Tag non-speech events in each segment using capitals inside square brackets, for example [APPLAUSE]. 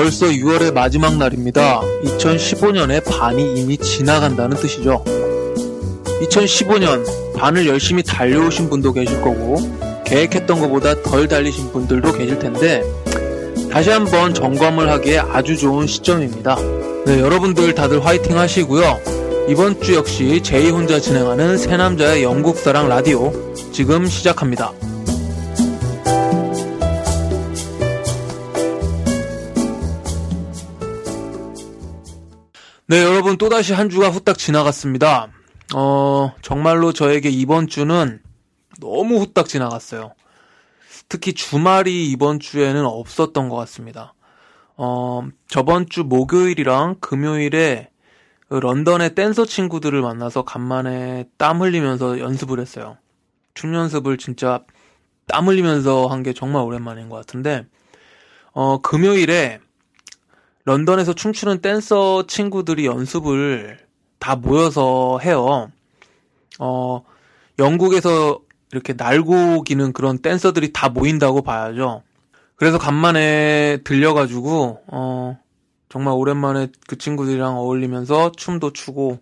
벌써 6월의 마지막 날입니다. 2015년의 반이 이미 지나간다는 뜻이죠. 2015년 반을 열심히 달려오신 분도 계실 거고 계획했던 것보다 덜 달리신 분들도 계실 텐데 다시 한번 점검을 하기에 아주 좋은 시점입니다. 네, 여러분들 다들 화이팅 하시고요. 이번 주 역시 제이 혼자 진행하는 새 남자의 영국 사랑 라디오 지금 시작합니다. 네, 여러분 또다시 한 주가 후딱 지나갔습니다. 어, 정말로 저에게 이번 주는 너무 후딱 지나갔어요. 특히 주말이 이번 주에는 없었던 것 같습니다. 어, 저번 주 목요일이랑 금요일에 그 런던의 댄서 친구들을 만나서 간만에 땀 흘리면서 연습을 했어요. 춤 연습을 진짜 땀 흘리면서 한 게 정말 오랜만인 것 같은데, 어, 금요일에 런던에서 춤추는 댄서 친구들이 연습을 다 모여서 해요. 어, 영국에서 이렇게 날고 기는 그런 댄서들이 다 모인다고 봐야죠. 그래서 간만에 들려가지고, 어, 정말 오랜만에 그 친구들이랑 어울리면서 춤도 추고,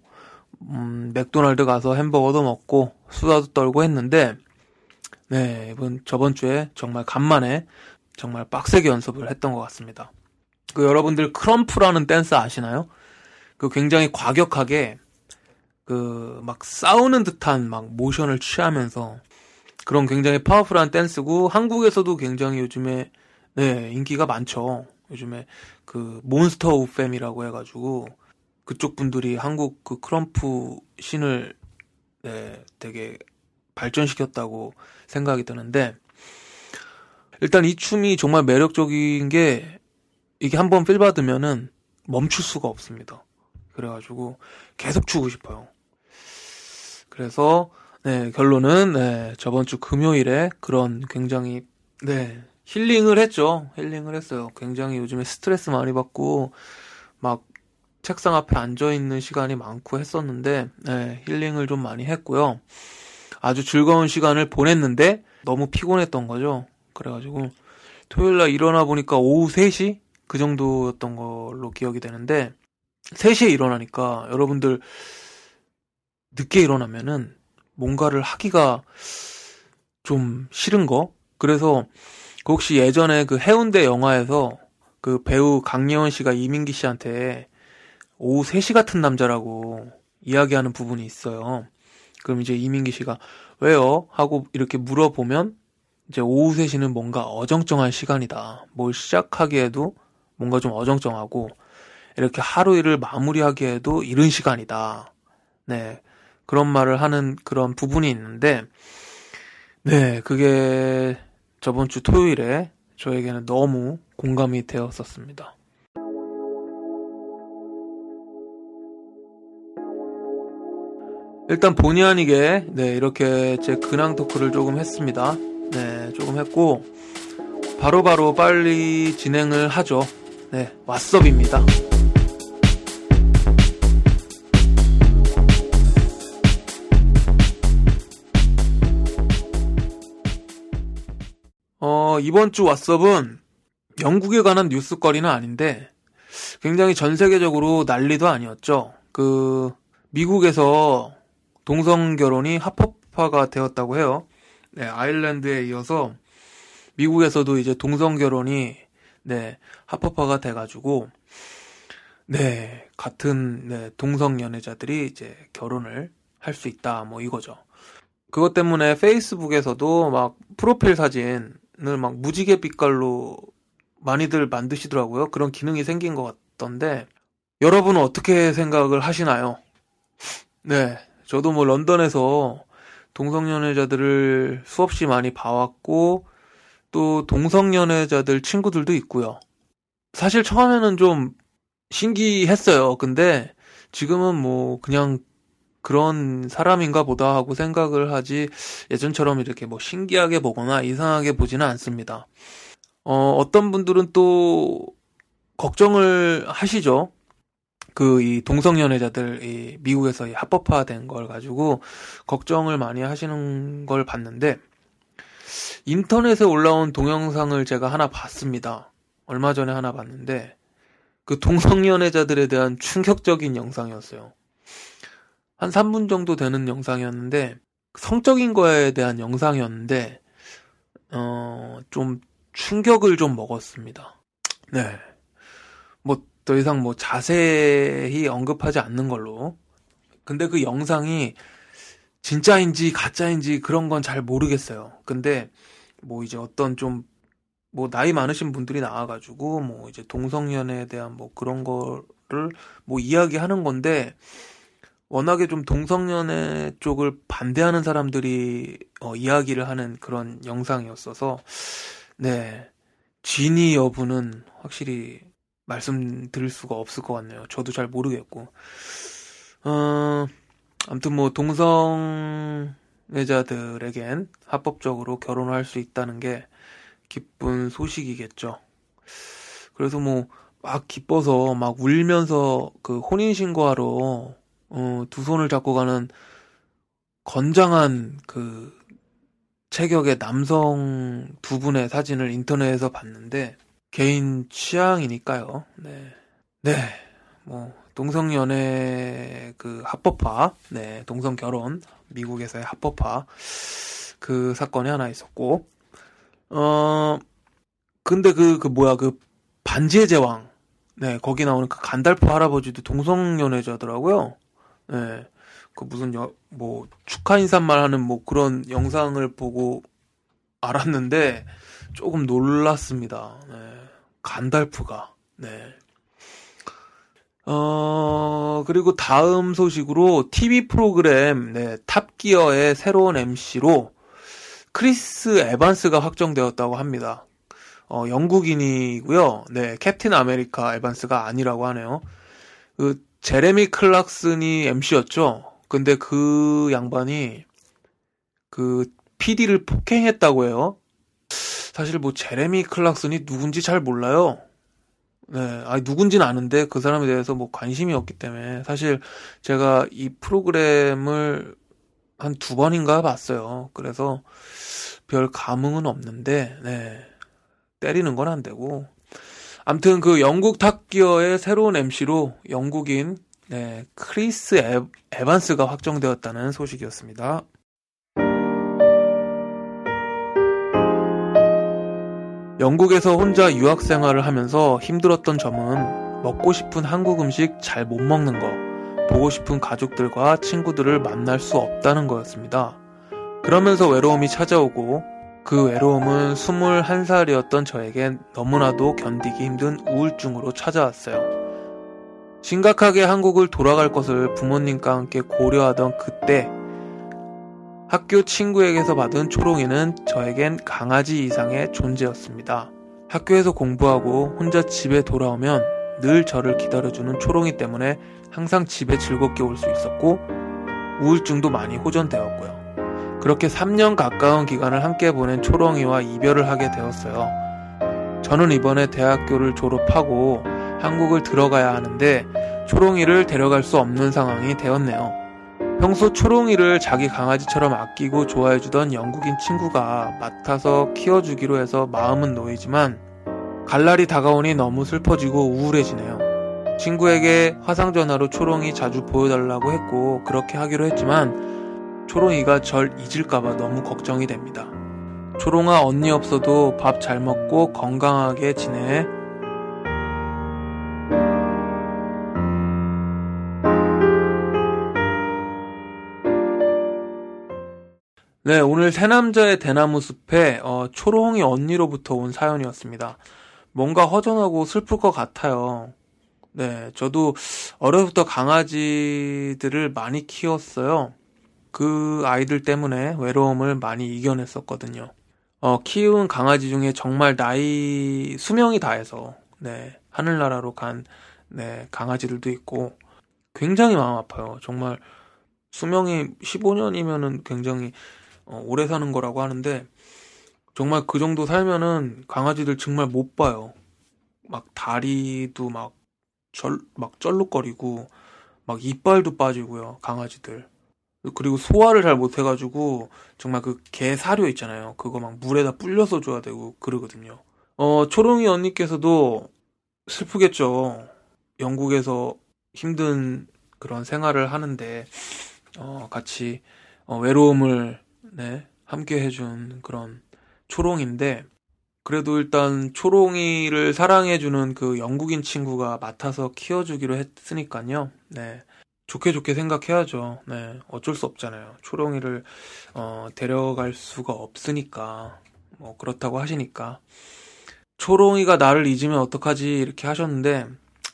음, 맥도날드 가서 햄버거도 먹고, 수다도 떨고 했는데, 네, 이번, 저번 주에 정말 간만에 정말 빡세게 연습을 했던 것 같습니다. 그 여러분들 krump라는 댄스 아시나요? 그 굉장히 과격하게 그 막 싸우는 듯한 막 모션을 취하면서 그런 굉장히 파워풀한 댄스고 한국에서도 굉장히 요즘에 네, 인기가 많죠. 요즘에 그 몬스터 우팸이라고 해가지고 그쪽 분들이 한국 그 krump scene을 네, 되게 발전시켰다고 생각이 드는데 일단 이 춤이 정말 매력적인 게 이게 한번 필 받으면은 멈출 수가 없습니다. 그래가지고 계속 추고 싶어요. 그래서 네, 결론은 네, 저번 주 금요일에 그런 굉장히 네, 힐링을 했죠. 힐링을 했어요. 굉장히 요즘에 스트레스 많이 받고 막 책상 앞에 앉아 있는 시간이 많고 했었는데 네, 힐링을 좀 많이 했고요. 아주 즐거운 시간을 보냈는데 너무 피곤했던 거죠. 그래가지고 토요일 날 일어나 보니까 오후 3시 그 정도였던 걸로 기억이 되는데 3시에 일어나니까 여러분들 늦게 일어나면은 뭔가를 하기가 좀 싫은 거? 그래서 그 혹시 예전에 그 해운대 영화에서 그 배우 강예원 씨가 이민기 씨한테 오후 3시 같은 남자라고 이야기하는 부분이 있어요. 그럼 이제 이민기 씨가 왜요? 하고 이렇게 물어보면 이제 오후 3시는 뭔가 어정쩡한 시간이다. 뭘 시작하기에도 뭔가 좀 어정쩡하고 이렇게 하루 일을 마무리하기에도 이른 시간이다. 네. 그런 말을 하는 그런 부분이 있는데, 네. 그게 저번 주 토요일에 저에게는 너무 공감이 되었었습니다. 일단 본의 아니게 네 이렇게 제 근황 토크를 조금 했습니다. 네 조금 했고 바로바로 바로 빨리 진행을 하죠. 네 왓썹입니다. 어 이번 주 왓썹은 영국에 관한 뉴스거리는 아닌데 굉장히 전 세계적으로 난리도 아니었죠. 그 미국에서 동성 결혼이 합법화가 되었다고 해요. 네, 아일랜드에 이어서 미국에서도 이제 동성 결혼이 네, 합법화가 돼 가지고 네, 같은 네, 동성 연애자들이 이제 결혼을 할 수 있다 뭐 이거죠. 그것 때문에 페이스북에서도 막 프로필 사진을 막 무지개 빛깔로 많이들 만드시더라고요. 그런 기능이 생긴 것 같던데 여러분은 어떻게 생각을 하시나요? 네, 저도 뭐 런던에서 동성연애자들을 수없이 많이 봐왔고 또 동성 연애자들 친구들도 있고요. 사실 처음에는 좀 신기했어요. 근데 지금은 뭐 그냥 그런 사람인가 보다 하고 생각을 하지 예전처럼 이렇게 뭐 신기하게 보거나 이상하게 보지는 않습니다. 어, 어떤 분들은 또 걱정을 하시죠. 그 이 동성 연애자들 이 미국에서 이 합법화된 걸 가지고 걱정을 많이 하시는 걸 봤는데 인터넷에 올라온 동영상을 제가 하나 봤습니다. 얼마 전에 하나 봤는데 그 동성연애자들에 대한 충격적인 영상이었어요. 한 3분 정도 되는 영상이었는데 성적인 거에 대한 영상이었는데 어, 좀 충격을 좀 먹었습니다. 네. 뭐 더 이상 뭐 자세히 언급하지 않는 걸로. 근데 그 영상이 진짜인지 가짜인지 그런 건 잘 모르겠어요. 근데 뭐 이제 어떤 좀 뭐 나이 많으신 분들이 나와가지고 뭐 이제 동성연애에 대한 뭐 그런 거를 뭐 이야기하는 건데 워낙에 좀 동성연애 쪽을 반대하는 사람들이 어, 이야기를 하는 그런 영상이었어서 네 진위 여부는 확실히 말씀드릴 수가 없을 것 같네요. 저도 잘 모르겠고 어 아무튼 뭐 동성애자들에겐 합법적으로 결혼을 할수 있다는 게 기쁜 소식이겠죠. 그래서 뭐 막 기뻐서 막 울면서 그 혼인 신고하러 어, 두 손을 잡고 가는 건장한 그 체격의 남성 두 분의 사진을 인터넷에서 봤는데 개인 취향이니까요. 네. 네. 뭐 동성 연애 그 합법화, 네, 동성 결혼 미국에서의 합법화 그 사건이 하나 있었고 어 근데 그그 그 뭐야 그 반지의 제왕 네 거기 나오는 그 간달프 할아버지도 동성 연애자더라고요. 네. 그 무슨 여, 뭐 축하 인사말 하는 뭐 그런 영상을 보고 알았는데 조금 놀랐습니다. 네. 간달프가. 네. 어, 그리고 다음 소식으로 TV 프로그램, 네, 탑기어의 새로운 MC로 크리스 에반스가 확정되었다고 합니다. 어, 영국인이고요. 네, 캡틴 아메리카 에반스가 아니라고 하네요. 그 제레미 클락슨이 MC였죠. 근데 그 양반이 그 PD를 폭행했다고 해요. 사실 뭐 제레미 클락슨이 누군지 잘 몰라요. 네, 아 누군지는 아는데 그 사람에 대해서 뭐 관심이 없기 때문에 사실 제가 이 프로그램을 한 두 번인가 봤어요. 그래서 별 감흥은 없는데, 네. 때리는 건 안 되고. 암튼 그 영국 탑기어의 새로운 MC로 영국인 네, 크리스 에, 에반스가 확정되었다는 소식이었습니다. 영국에서 혼자 유학 생활을 하면서 힘들었던 점은 먹고 싶은 한국 음식 잘 못 먹는 거, 보고 싶은 가족들과 친구들을 만날 수 없다는 거였습니다. 그러면서 외로움이 찾아오고 그 외로움은 21살이었던 저에겐 너무나도 견디기 힘든 우울증으로 찾아왔어요. 심각하게 한국을 돌아갈 것을 부모님과 함께 고려하던 그때 학교 친구에게서 받은 초롱이는 저에겐 강아지 이상의 존재였습니다. 학교에서 공부하고 혼자 집에 돌아오면 늘 저를 기다려주는 초롱이 때문에 항상 집에 즐겁게 올 수 있었고 우울증도 많이 호전되었고요. 그렇게 3년 가까운 기간을 함께 보낸 초롱이와 이별을 하게 되었어요. 저는 이번에 대학교를 졸업하고 한국을 들어가야 하는데 초롱이를 데려갈 수 없는 상황이 되었네요. 평소 초롱이를 자기 강아지처럼 아끼고 좋아해주던 영국인 친구가 맡아서 키워주기로 해서 마음은 놓이지만 갈 날이 다가오니 너무 슬퍼지고 우울해지네요. 친구에게 화상전화로 초롱이 자주 보여달라고 했고 그렇게 하기로 했지만 초롱이가 절 잊을까봐 너무 걱정이 됩니다. 초롱아 언니 없어도 밥 잘 먹고 건강하게 지내. 네, 오늘 새 남자의 대나무 숲에 어, 초롱이 언니로부터 온 사연이었습니다. 뭔가 허전하고 슬플 것 같아요. 네, 저도 어려서부터 강아지들을 많이 키웠어요. 그 아이들 때문에 외로움을 많이 이겨냈었거든요. 어, 키운 강아지 중에 정말 나이 수명이 다해서 네, 하늘나라로 간 네, 강아지들도 있고 굉장히 마음 아파요. 정말 수명이 15년이면은 굉장히 어, 오래 사는 거라고 하는데 정말 그 정도 살면은 강아지들 정말 못 봐요. 막 다리도 막 절, 막 쩔룩거리고 막 이빨도 빠지고요. 강아지들. 그리고 소화를 잘 못 해가지고 정말 그 개 사료 있잖아요. 그거 막 물에다 불려서 줘야 되고 그러거든요. 어 초롱이 언니께서도 슬프겠죠. 영국에서 힘든 그런 생활을 하는데 어, 같이 어, 외로움을 네, 함께 해준 그런 초롱인데 그래도 일단 초롱이를 사랑해주는 그 영국인 친구가 맡아서 키워주기로 했으니까요. 네. 좋게 좋게 생각해야죠. 네. 어쩔 수 없잖아요. 초롱이를, 어, 데려갈 수가 없으니까. 뭐, 그렇다고 하시니까. 초롱이가 나를 잊으면 어떡하지? 이렇게 하셨는데,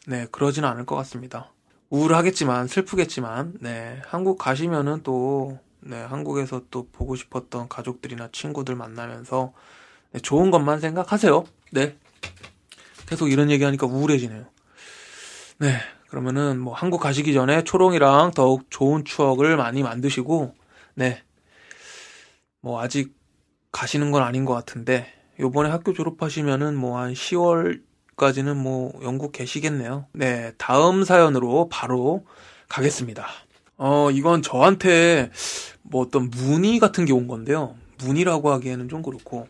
네. 그러지는 않을 것 같습니다. 우울하겠지만, 슬프겠지만, 네. 한국 가시면은 또, 네. 한국에서 또 보고 싶었던 가족들이나 친구들 만나면서, 네, 좋은 것만 생각하세요. 네. 계속 이런 얘기하니까 우울해지네요. 네. 그러면은 뭐 한국 가시기 전에 초롱이랑 더욱 좋은 추억을 많이 만드시고, 네. 뭐 아직 가시는 건 아닌 것 같은데, 요번에 학교 졸업하시면은 뭐 한 10월까지는 뭐 영국 계시겠네요. 네. 다음 사연으로 바로 가겠습니다. 어, 이건 저한테 뭐 어떤 문의 같은 게 온 건데요. 문의라고 하기에는 좀 그렇고,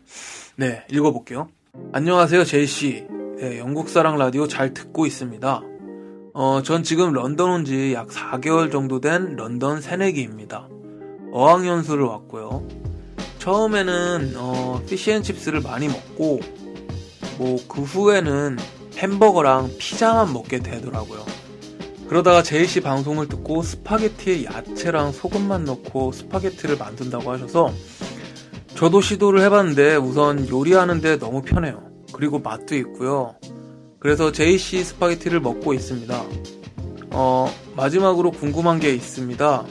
네, 읽어볼게요. 안녕하세요, 제이씨. 네, 영국사랑 라디오 잘 듣고 있습니다. 어, 전 지금 런던 온 지 약 4개월 정도 된 런던 새내기입니다. 어학연수를 왔고요. 처음에는, 어, fish and chips를 많이 먹고, 뭐, 그 후에는 햄버거랑 피자만 먹게 되더라고요. 그러다가 JC 방송을 듣고 스파게티에 야채랑 소금만 넣고 스파게티를 만든다고 하셔서 저도 시도를 해봤는데 우선 요리하는데 너무 편해요. 그리고 맛도 있고요. 그래서 JC 스파게티를 먹고 있습니다. 어, 마지막으로 궁금한 게 있습니다.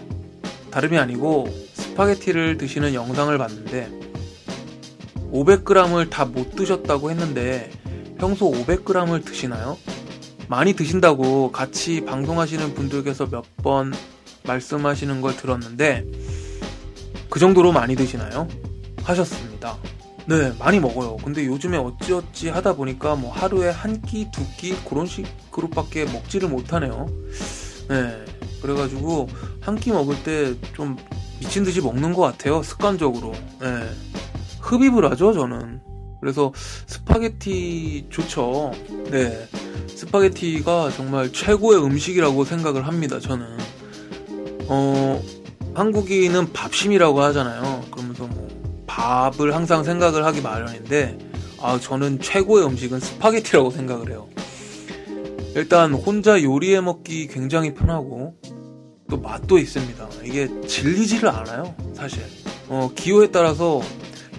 다름이 아니고 스파게티를 드시는 영상을 봤는데 500g을 다 못 드셨다고 했는데 평소 500g을 드시나요? 많이 드신다고 같이 방송하시는 분들께서 몇 번 말씀하시는 걸 들었는데 그 정도로 많이 드시나요? 하셨습니다. 네, 많이 먹어요. 근데 요즘에 어찌어찌 하다 보니까 뭐 하루에 한 끼, 두 끼, 그런 식으로밖에 먹지를 못하네요. 네, 그래가지고 한 끼 먹을 때 좀 미친 듯이 먹는 것 같아요. 습관적으로. 네, 흡입을 하죠, 저는. 그래서 스파게티 좋죠. 네, 스파게티가 정말 최고의 음식이라고 생각을 합니다, 저는. 어, 한국인은 밥심이라고 하잖아요. 그러면서 뭐, 밥을 항상 생각을 하기 마련인데 아 저는 최고의 음식은 스파게티라고 생각을 해요. 일단 혼자 요리해 먹기 굉장히 편하고 또 맛도 있습니다. 이게 질리지를 않아요, 사실. 어, 기호에 따라서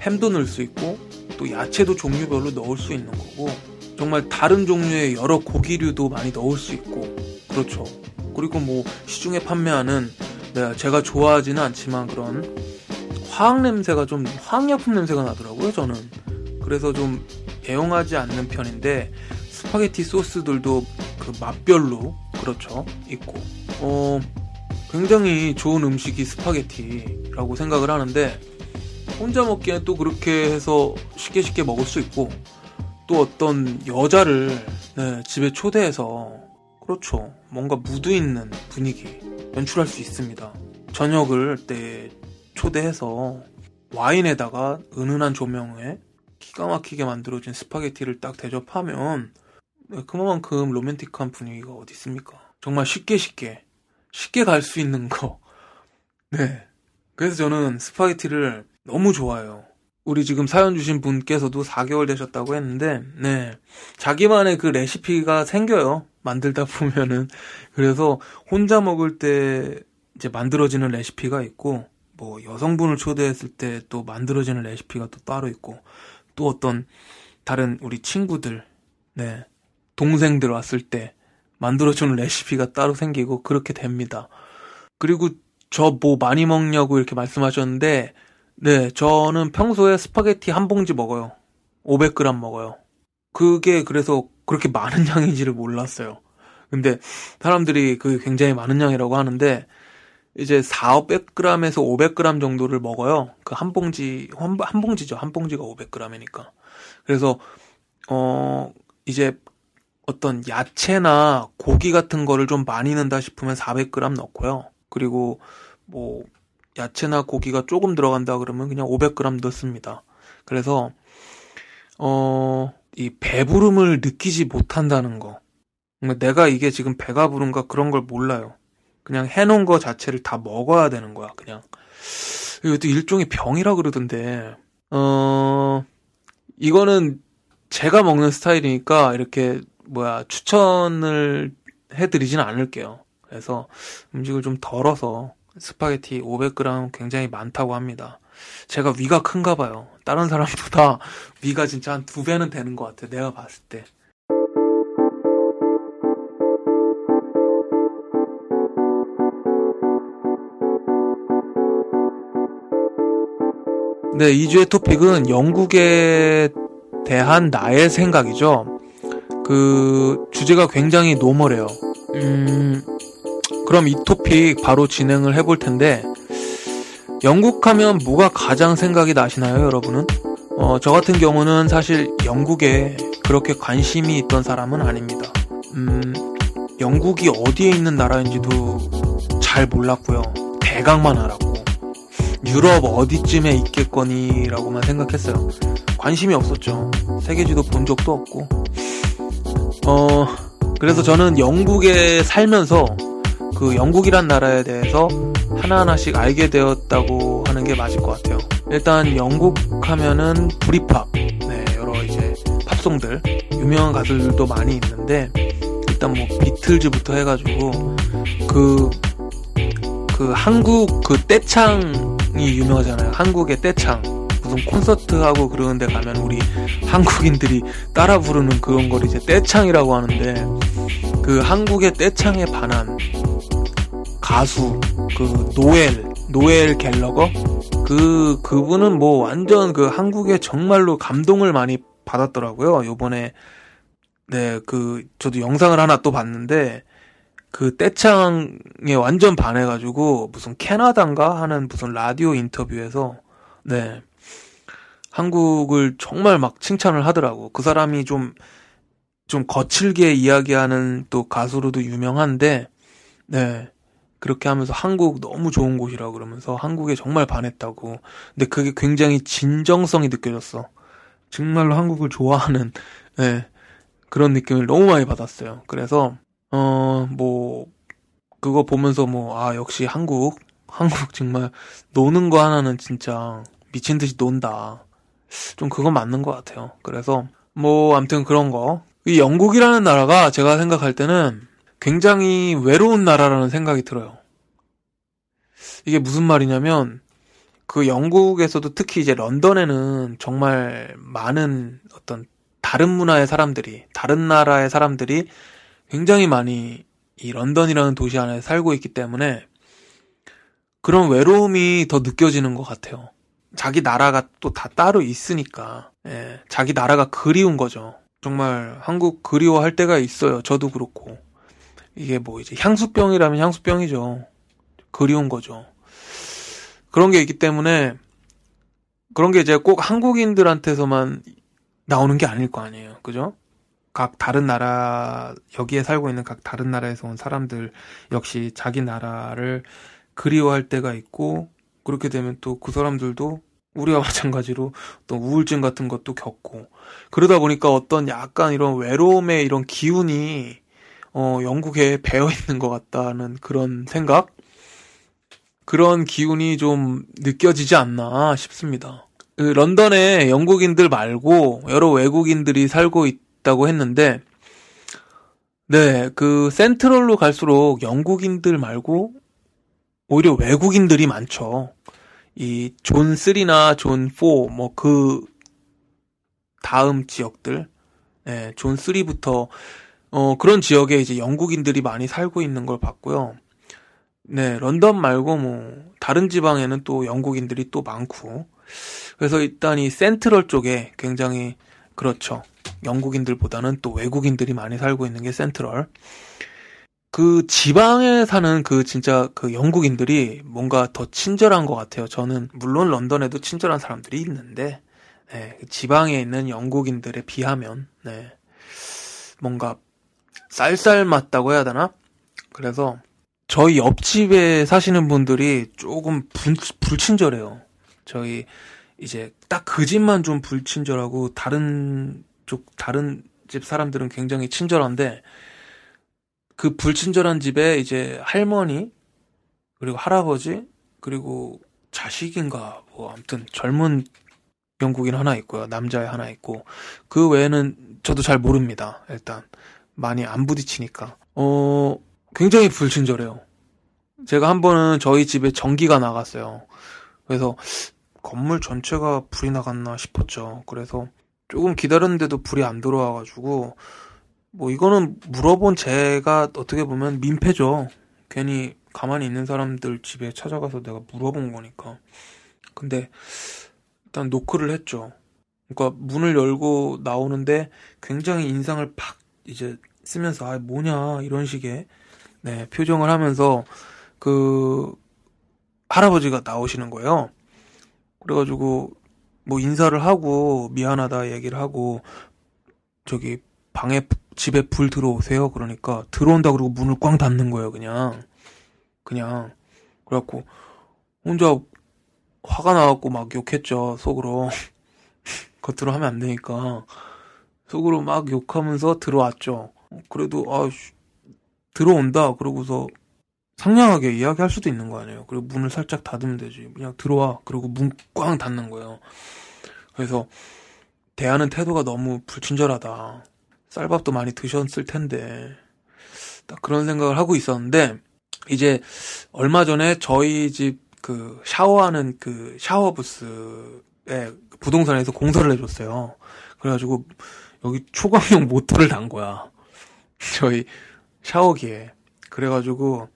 햄도 넣을 수 있고 또 야채도 종류별로 넣을 수 있는 거고 정말 다른 종류의 여러 고기류도 많이 넣을 수 있고 그렇죠. 그리고 뭐 시중에 판매하는 네, 제가 좋아하지는 않지만 그런 화학 냄새가 좀 화학약품 냄새가 나더라고요 저는 그래서 좀 애용하지 않는 편인데 스파게티 소스들도 그 맛별로 그렇죠 있고 어 굉장히 좋은 음식이 스파게티라고 생각을 하는데 혼자 먹기엔 또 그렇게 해서 쉽게 쉽게 먹을 수 있고 또 어떤 여자를 네, 집에 초대해서 그렇죠 뭔가 무드 있는 분위기 연출할 수 있습니다 저녁을 때 초대해서 와인에다가 은은한 조명에 기가 막히게 만들어진 스파게티를 딱 대접하면 네, 그만큼 로맨틱한 분위기가 어디 있습니까? 정말 쉽게 쉽게 쉽게 갈 수 있는 거. 네. 그래서 저는 스파게티를 너무 좋아해요. 우리 지금 사연 주신 분께서도 4개월 되셨다고 했는데, 네. 자기만의 그 레시피가 생겨요. 만들다 [LAUGHS] 보면은. 그래서 혼자 먹을 때 이제 만들어지는 레시피가 있고, 뭐 여성분을 초대했을 때 또 만들어지는 레시피가 또 따로 있고 또 어떤 다른 우리 친구들 네 동생들 왔을 때 만들어주는 레시피가 따로 생기고 그렇게 됩니다. 그리고 저 뭐 많이 먹냐고 이렇게 말씀하셨는데 네 저는 평소에 스파게티 한 봉지 먹어요. 500g 먹어요. 그게 그래서 그렇게 많은 [LAUGHS] 양인지를 몰랐어요. 근데 사람들이 그게 굉장히 많은 양이라고 하는데 이제 400g에서 500g 정도를 먹어요. 그 한 봉지 한, 한 봉지죠. 한 봉지가 500g이니까. 그래서 어 이제 어떤 야채나 고기 같은 거를 좀 많이 넣는다 싶으면 400g 넣고요. 그리고 뭐 야채나 고기가 조금 들어간다 그러면 그냥 500g 넣습니다. 그래서 어 이 배부름을 느끼지 못한다는 거. 내가 이게 지금 배가 부른가 그런 걸 몰라요. 그냥 해놓은 거 자체를 다 먹어야 되는 거야, 그냥. 이것도 일종의 병이라 그러던데, 어, 이거는 제가 먹는 스타일이니까 이렇게, 뭐야, 추천을 해드리진 않을게요. 그래서 음식을 좀 덜어서 스파게티 500g 굉장히 많다고 합니다. 제가 위가 큰가 봐요. 다른 사람보다 [LAUGHS] 위가 진짜 한 두 배는 되는 것 같아. 내가 봤을 때. 네, 2주의 토픽은 영국에 대한 나의 생각이죠. 그 주제가 굉장히 노멀해요. 음, 그럼 이 토픽 바로 진행을 해볼 텐데 영국 하면 뭐가 가장 생각이 나시나요, 여러분은? 어, 저 같은 경우는 사실 영국에 그렇게 관심이 있던 사람은 아닙니다. 음, 영국이 어디에 있는 나라인지도 잘 몰랐고요. 대강만 알았고. 유럽 어디쯤에 있겠거니라고만 생각했어요. 관심이 없었죠. 세계지도 본 적도 없고. 어, 그래서 저는 영국에 살면서 그 영국이란 나라에 대해서 하나하나씩 알게 되었다고 하는 게 맞을 것 같아요. 일단 영국 하면은 브리팝, 네, 여러 이제 팝송들, 유명한 가수들도 많이 있는데, 일단 뭐 비틀즈부터 해가지고, 그, 그 한국 그 떼창이 유명하잖아요. 한국의 떼창. 무슨 콘서트 하고 그러는 데 가면 우리 한국인들이 따라 부르는 그런 걸 이제 떼창이라고 하는데, 그 한국의 떼창에 반한 가수 그 노엘 노엘 갤러거 그 그분은 뭐 완전 그 한국에 정말로 감동을 많이 받았더라고요. 요번에 네 그 저도 영상을 하나 또 봤는데 그 떼창에 완전 반해 가지고 무슨 캐나다인가 하는 무슨 라디오 인터뷰에서 네 한국을 정말 막 칭찬을 하더라고. 그 사람이 좀좀 거칠게 이야기하는 또 가수로도 유명한데 네 그렇게 하면서 한국 너무 좋은 곳이라고 그러면서 한국에 정말 반했다고. 근데 그게 굉장히 진정성이 느껴졌어. 정말로 한국을 좋아하는, [LAUGHS] 예, 그런 느낌을 너무 많이 받았어요. 그래서, 어, 뭐, 그거 보면서 뭐, 아, 역시 한국, 한국 정말 노는 거 하나는 진짜 미친 듯이 논다. 좀 그건 맞는 것 같아요. 그래서, 뭐, 암튼 그런 거. 이 영국이라는 나라가 제가 생각할 때는 굉장히 외로운 나라라는 생각이 들어요. 이게 무슨 말이냐면 그 영국에서도 특히 이제 런던에는 정말 많은 어떤 다른 문화의 사람들이 다른 나라의 사람들이 굉장히 많이 이 런던이라는 도시 안에 살고 있기 때문에 그런 외로움이 더 느껴지는 것 같아요. 자기 나라가 또 다 따로 있으니까 예, 자기 나라가 그리운 거죠. 정말 한국 그리워할 때가 있어요. 저도 그렇고. 이게 뭐 이제 향수병이라면 향수병이죠. 그리운 거죠. 그런 게 있기 때문에 그런 게 이제 꼭 한국인들한테서만 나오는 게 아닐 거 아니에요. 그죠? 각 다른 나라, 여기에 살고 있는 각 다른 나라에서 온 사람들 역시 자기 나라를 그리워할 때가 있고, 그렇게 되면 또 그 사람들도 우리와 [LAUGHS] 마찬가지로 또 우울증 같은 것도 겪고, 그러다 보니까 어떤 약간 이런 외로움의 이런 기운이 어, 영국에 배어 있는 것 같다는 그런 생각? 그런 기운이 좀 느껴지지 않나 싶습니다. 그 런던에 영국인들 말고 여러 외국인들이 살고 있다고 했는데, 네, 그 센트럴로 갈수록 영국인들 말고 오히려 외국인들이 많죠. 이 존 3나 존 4, 뭐 그 다음 지역들, 네, 존 3부터 어, 그런 지역에 이제 영국인들이 많이 살고 있는 걸 봤고요. 네, 런던 말고 뭐, 다른 지방에는 또 영국인들이 또 많고. 그래서 일단 이 central 쪽에 굉장히, 그렇죠. 영국인들보다는 또 외국인들이 많이 살고 있는 게 central. 그 지방에 사는 그 진짜 그 영국인들이 뭔가 더 친절한 것 같아요. 저는 물론 런던에도 친절한 사람들이 있는데, 네, 지방에 있는 영국인들에 비하면, 네, 뭔가 쌀쌀 맞다고 해야 되나? 그래서 저희 옆집에 사시는 분들이 조금 불, 불친절해요. 저희 이제 딱 그 집만 좀 불친절하고 다른 쪽 다른 집 사람들은 굉장히 친절한데 그 불친절한 집에 이제 할머니 그리고 할아버지 그리고 자식인가 뭐 아무튼 젊은 영국인 하나 있고요. 남자애 하나 있고 그 외에는 저도 잘 모릅니다. 일단 많이 안 부딪히니까 어 굉장히 불친절해요. 제가 한 번은 저희 집에 전기가 나갔어요. 그래서 건물 전체가 불이 나갔나 싶었죠. 그래서 조금 기다렸는데도 불이 안 들어와가지고 뭐 이거는 물어본 제가 어떻게 보면 민폐죠. 괜히 가만히 있는 사람들 집에 찾아가서 내가 물어본 거니까. 근데 일단 노크를 했죠. 그러니까 문을 열고 나오는데 굉장히 인상을 팍 이제 쓰면서 아 뭐냐 이런 식의 네 표정을 하면서 그 할아버지가 나오시는 거예요. 그래가지고 뭐 인사를 하고 미안하다 얘기를 하고 저기 방에 집에 불 들어오세요. 그러니까 들어온다 그러고 문을 꽝 닫는 거예요. 그냥 그냥 그래갖고 혼자 화가 나갖고 막 욕했죠 속으로 [LAUGHS] 겉으로 하면 안 되니까 속으로 막 욕하면서 들어왔죠. 그래도 아 들어온다 그러고서 상냥하게 이야기할 수도 있는 거 아니에요. 그리고 문을 살짝 닫으면 되지. 그냥 들어와. 그리고 문 꽝 닫는 거예요. 그래서 대하는 태도가 너무 불친절하다. 쌀밥도 많이 드셨을 텐데. 딱 그런 생각을 하고 있었는데, 이제 얼마 전에 저희 집 그 샤워하는 그 샤워 부스에 부동산에서 공사를 해줬어요. 그래가지고 여기 초광용 [LAUGHS] 모터를 단 거야. 저희 샤워기에. 그래가지고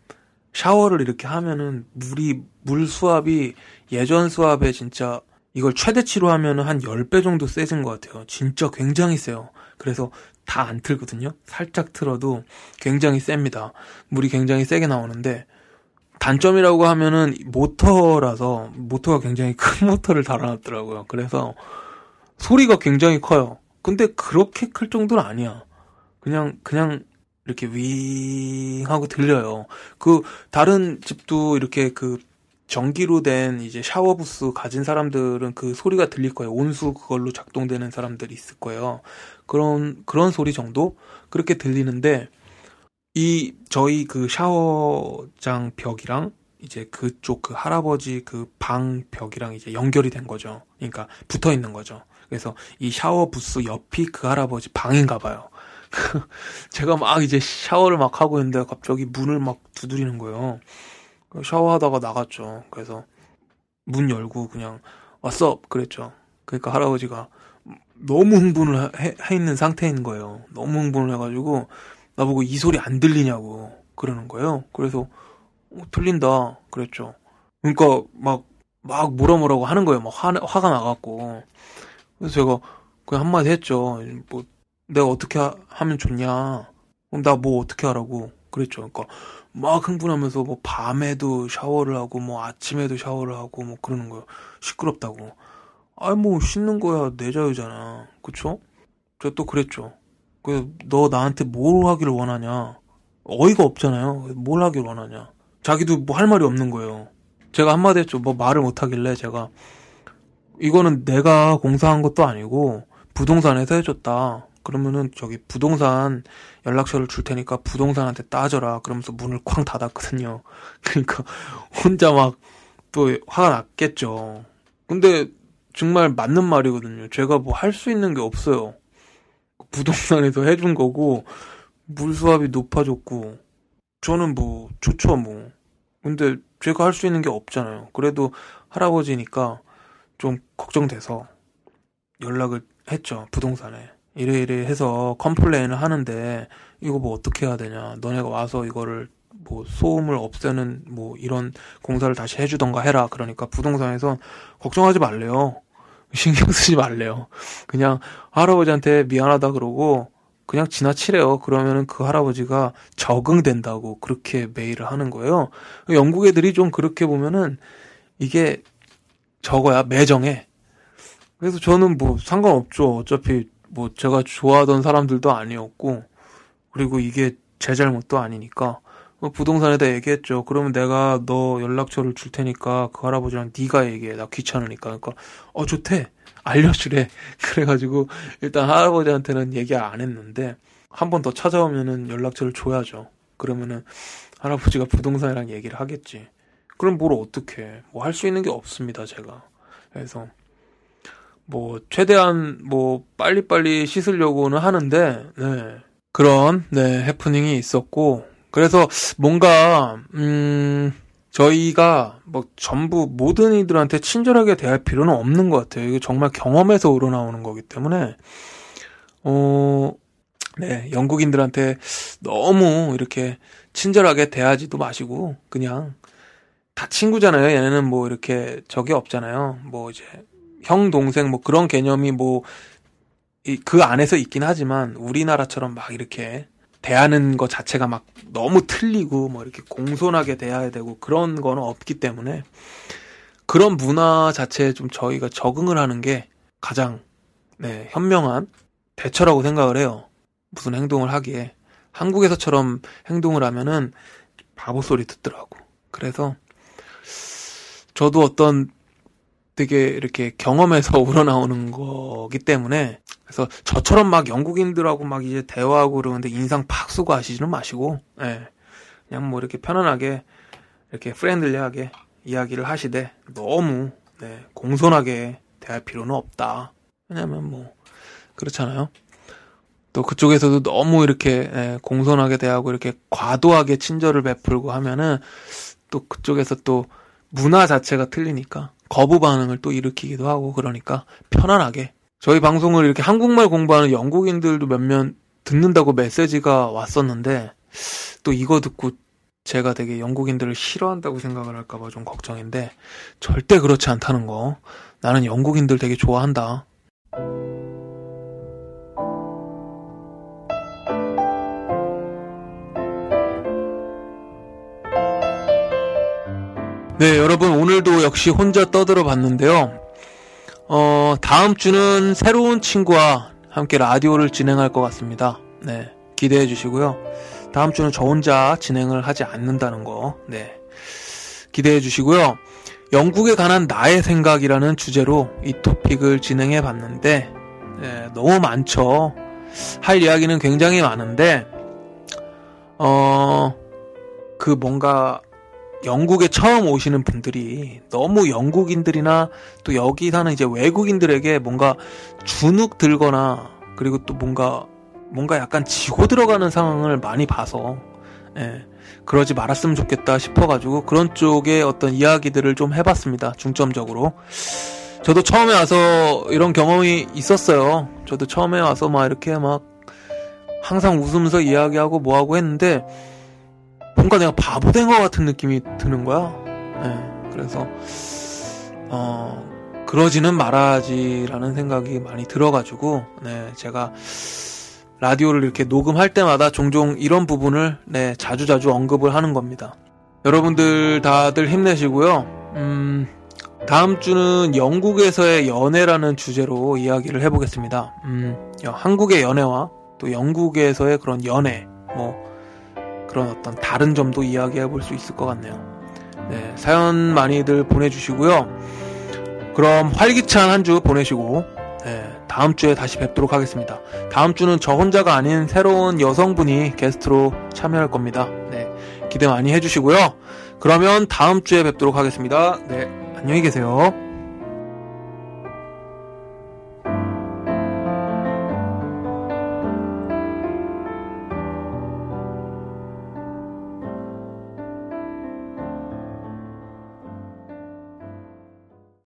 샤워를 이렇게 하면은 물이 물 수압이 예전 수압에 진짜 이걸 최대치로 하면은 한 10배 정도 세진 것 같아요. 진짜 굉장히 세요. 그래서 다 안 틀거든요. 살짝 틀어도 굉장히 셉니다. 물이 굉장히 세게 나오는데 단점이라고 하면은 모터라서 모터가 굉장히 큰 [LAUGHS] 모터를 달아놨더라고요. 그래서 소리가 굉장히 커요. 근데 그렇게 클 정도는 아니야. 그냥 그냥 이렇게 윙 하고 들려요. 그 다른 집도 이렇게 그 전기로 된 이제 샤워 부스 가진 사람들은 그 소리가 들릴 거예요. 온수 그걸로 작동되는 사람들이 있을 거예요. 그런 그런 소리 정도 그렇게 들리는데 이 저희 그 샤워장 벽이랑 이제 그쪽 그 할아버지 그 방 벽이랑 이제 연결이 된 거죠. 그러니까 붙어 있는 거죠. 그래서 이 샤워 부스 옆이 그 할아버지 방인가 봐요. [LAUGHS] 제가 막 이제 샤워를 막 하고 있는데 갑자기 문을 막 두드리는 거예요. 샤워하다가 나갔죠. 그래서 문 열고 그냥 왔어 그랬죠. 그러니까 할아버지가 너무 흥분을 해, 해 있는 상태인 거예요. 너무 흥분을 해가지고 나보고 이 소리 안 들리냐고 그러는 거예요. 그래서 어, 들린다 그랬죠. 그러니까 막 막 뭐라 뭐라고 하는 거예요. 막 화, 화가 나갖고 그래서 제가 그냥 한마디 했죠. 뭐 내가 어떻게 하, 면 좋냐. 나 뭐 어떻게 하라고. 그랬죠. 그러니까 막 흥분하면서 뭐 밤에도 샤워를 하고 뭐 아침에도 샤워를 하고 뭐 그러는 거예요. 시끄럽다고. 아이 뭐 씻는 거야 내 자유잖아. 그쵸? 저또 그랬죠. 그 너 나한테 뭘 하기를 원하냐. 어이가 없잖아요. 뭘 하길 원하냐. 자기도 뭐 할 말이 없는 거예요. 제가 한마디 했죠. 뭐 말을 못 하길래 제가 이거는 내가 공사한 것도 아니고 부동산에서 해줬다. 그러면은 저기 부동산 연락처를 줄 테니까 부동산한테 따져라. 그러면서 문을 쾅 닫았거든요. [LAUGHS] 그러니까 혼자 막 또 화가 났겠죠. 근데 정말 맞는 말이거든요. 제가 뭐 할 수 있는 게 없어요. 부동산에서 해준 거고 물 수압이 높아졌고 저는 뭐 좋죠 뭐. 근데 제가 할 수 있는 게 없잖아요. 그래도 할아버지니까 좀 걱정돼서 연락을 했죠 부동산에. 이래 이래 해서 컴플레인을 하는데 이거 뭐 어떻게 해야 되냐. 너네가 와서 이거를 뭐 소음을 없애는 뭐 이런 공사를 다시 해주던가 해라. 그러니까 부동산에서 걱정하지 말래요. 신경 쓰지 말래요. 그냥 할아버지한테 미안하다 그러고 그냥 지나치래요. 그러면은 그 할아버지가 적응된다고 그렇게 메일을 하는 거예요. 영국 애들이 좀 그렇게 보면은 이게 저거야 매정해 그래서 저는 뭐 상관없죠 어차피 뭐 제가 좋아하던 사람들도 아니었고 그리고 이게 제 잘못도 아니니까 뭐 부동산에다 얘기했죠. 그러면 내가 너 연락처를 줄 테니까 그 할아버지랑 네가 얘기해. 나 귀찮으니까. 그러니까 어 좋대. 알려주래. [LAUGHS] 그래가지고 일단 할아버지한테는 얘기 안 했는데 한 번 더 찾아오면은 연락처를 줘야죠. 그러면은 할아버지가 부동산이랑 얘기를 하겠지. 그럼 뭘 어떻게? 뭐 할 수 있는 게 없습니다, 제가. 그래서 뭐 최대한 뭐 빨리빨리 씻으려고는 하는데 네. 그런 네, 해프닝이 있었고 그래서 뭔가 음 저희가 뭐 전부 모든 이들한테 친절하게 대할 필요는 없는 것 같아요. 이거 정말 경험에서 우러나오는 거기 때문에 어 네, 영국인들한테 너무 이렇게 친절하게 대하지도 마시고 그냥 다 친구잖아요. 얘네는 뭐 이렇게 적이 없잖아요. 뭐 이제 형 동생 뭐 그런 개념이 뭐 그 안에서 있긴 하지만 우리나라처럼 막 이렇게 대하는 것 자체가 막 너무 틀리고 뭐 이렇게 공손하게 대해야 되고 그런 거는 없기 때문에 그런 문화 자체에 좀 저희가 적응을 하는 게 가장 네, 현명한 대처라고 생각을 해요. 무슨 행동을 하기에 한국에서처럼 행동을 하면은 바보 소리 듣더라고. 그래서 저도 어떤 되게 이렇게 경험에서 [LAUGHS] 우러나오는 거기 때문에 그래서 저처럼 막 영국인들하고 막 이제 대화하고 그러는데 인상 팍 쓰고 하시지는 마시고 예. 그냥 뭐 이렇게 편안하게 이렇게 프렌들리하게 이야기를 하시되 너무 네, 공손하게 대할 필요는 없다. 왜냐면 뭐 그렇잖아요. 또 그쪽에서도 너무 이렇게 예, 공손하게 대하고 이렇게 과도하게 친절을 베풀고 하면은 또 그쪽에서 또 문화 자체가 틀리니까 거부 반응을 또 일으키기도 하고 그러니까 편안하게 저희 방송을 이렇게 한국말 공부하는 영국인들도 몇몇 듣는다고 메시지가 왔었는데 또 이거 듣고 제가 되게 영국인들을 싫어한다고 생각을 할까봐 좀 걱정인데 절대 그렇지 않다는 거 나는 영국인들 되게 좋아한다. 네, 여러분 오늘도 역시 혼자 떠들어 봤는데요. 어, 다음 주는 새로운 친구와 함께 라디오를 진행할 것 같습니다. 네, 기대해 주시고요. 다음 주는 저 혼자 진행을 하지 않는다는 거, 네, 기대해 주시고요. 영국에 관한 나의 생각이라는 주제로 이 토픽을 진행해 봤는데, 네, 너무 많죠. 할 이야기는 굉장히 많은데, 어, 그 뭔가 영국에 처음 오시는 분들이 너무 영국인들이나 또 여기 사는 이제 외국인들에게 뭔가 주눅 들거나 그리고 또 뭔가 뭔가 약간 지고 들어가는 상황을 많이 봐서 예, 그러지 말았으면 좋겠다 싶어가지고 그런 쪽의 어떤 이야기들을 좀 해봤습니다 중점적으로. 저도 처음에 와서 이런 경험이 있었어요. 저도 처음에 와서 막 이렇게 막 항상 웃으면서 이야기하고 뭐하고 했는데 뭔가 내가 바보 된 것 같은 느낌이 드는 거야. 네, 그래서 어 그러지는 말아야지라는 생각이 많이 들어가지고 네 제가 라디오를 이렇게 녹음할 때마다 종종 이런 부분을 네 자주자주 언급을 하는 겁니다. 여러분들 다들 힘내시고요. 음, 다음 주는 영국에서의 연애라는 주제로 이야기를 해보겠습니다. 음, 한국의 연애와 또 영국에서의 그런 연애, 뭐 그런 어떤 다른 점도 이야기해 볼 수 있을 것 같네요. 네, 사연 많이들 보내주시고요. 그럼 활기찬 한 주 보내시고, 네, 다음 주에 다시 뵙도록 하겠습니다. 다음 주는 저 혼자가 아닌 새로운 여성분이 게스트로 참여할 겁니다. 네, 기대 많이 해주시고요. 그러면 다음 주에 뵙도록 하겠습니다. 네, 안녕히 계세요.